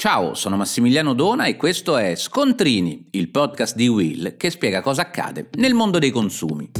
Ciao, sono Massimiliano Dona e questo è Scontrini, il podcast di Will che spiega cosa accade nel mondo dei consumi.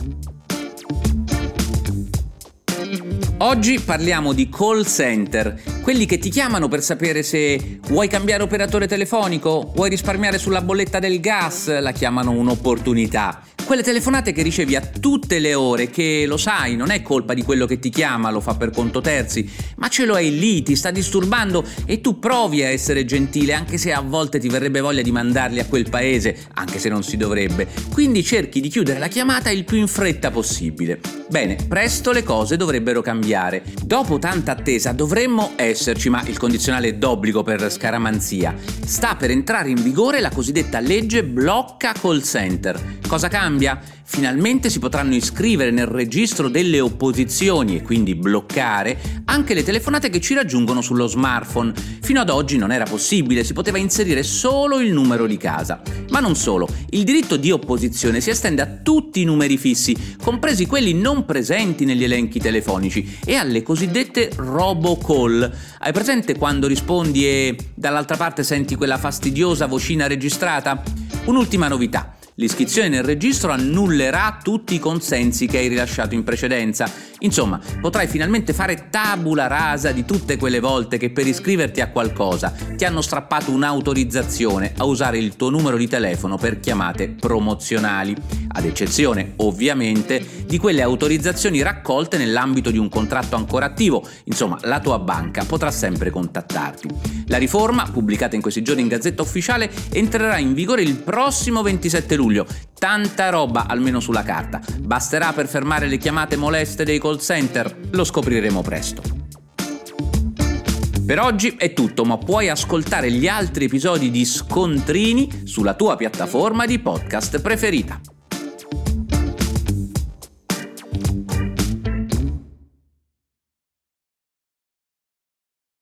Oggi parliamo di call center, quelli che ti chiamano per sapere se vuoi cambiare operatore telefonico, vuoi risparmiare sulla bolletta del gas, la chiamano un'opportunità quelle telefonate che ricevi a tutte le ore, che lo sai, non è colpa di quello che ti chiama, lo fa per conto terzi, ma ce lo hai lì, ti sta disturbando e tu provi a essere gentile, anche se a volte ti verrebbe voglia di mandarli a quel paese, anche se non si dovrebbe. Quindi cerchi di chiudere la chiamata il più in fretta possibile. Bene, presto le cose dovrebbero cambiare. Dopo tanta attesa dovremmo esserci, ma il condizionale d'obbligo per scaramanzia. Sta per entrare in vigore la cosiddetta legge blocca call center. Cosa cambia, finalmente si potranno iscrivere nel registro delle opposizioni e quindi bloccare anche le telefonate che ci raggiungono sullo smartphone. Fino ad oggi non era possibile, si poteva inserire solo il numero di casa. Ma non solo, il diritto di opposizione si estende a tutti i numeri fissi, compresi quelli non presenti negli elenchi telefonici, e alle cosiddette robocall. Hai presente quando rispondi e dall'altra parte senti quella fastidiosa vocina registrata? Un'ultima novità. L'iscrizione nel registro annullerà tutti i consensi che hai rilasciato in precedenza. Insomma, potrai finalmente fare tabula rasa di tutte quelle volte che per iscriverti a qualcosa ti hanno strappato un'autorizzazione a usare il tuo numero di telefono per chiamate promozionali, ad eccezione ovviamente di quelle autorizzazioni raccolte nell'ambito di un contratto ancora attivo. Insomma, la tua banca potrà sempre contattarti. La riforma, pubblicata in questi giorni in Gazzetta Ufficiale, entrerà in vigore il prossimo 27 luglio. Tanta roba, almeno sulla carta. Basterà per fermare le chiamate moleste dei call center? Lo scopriremo presto. Per oggi è tutto, ma puoi ascoltare gli altri episodi di Scontrini sulla tua piattaforma di podcast preferita.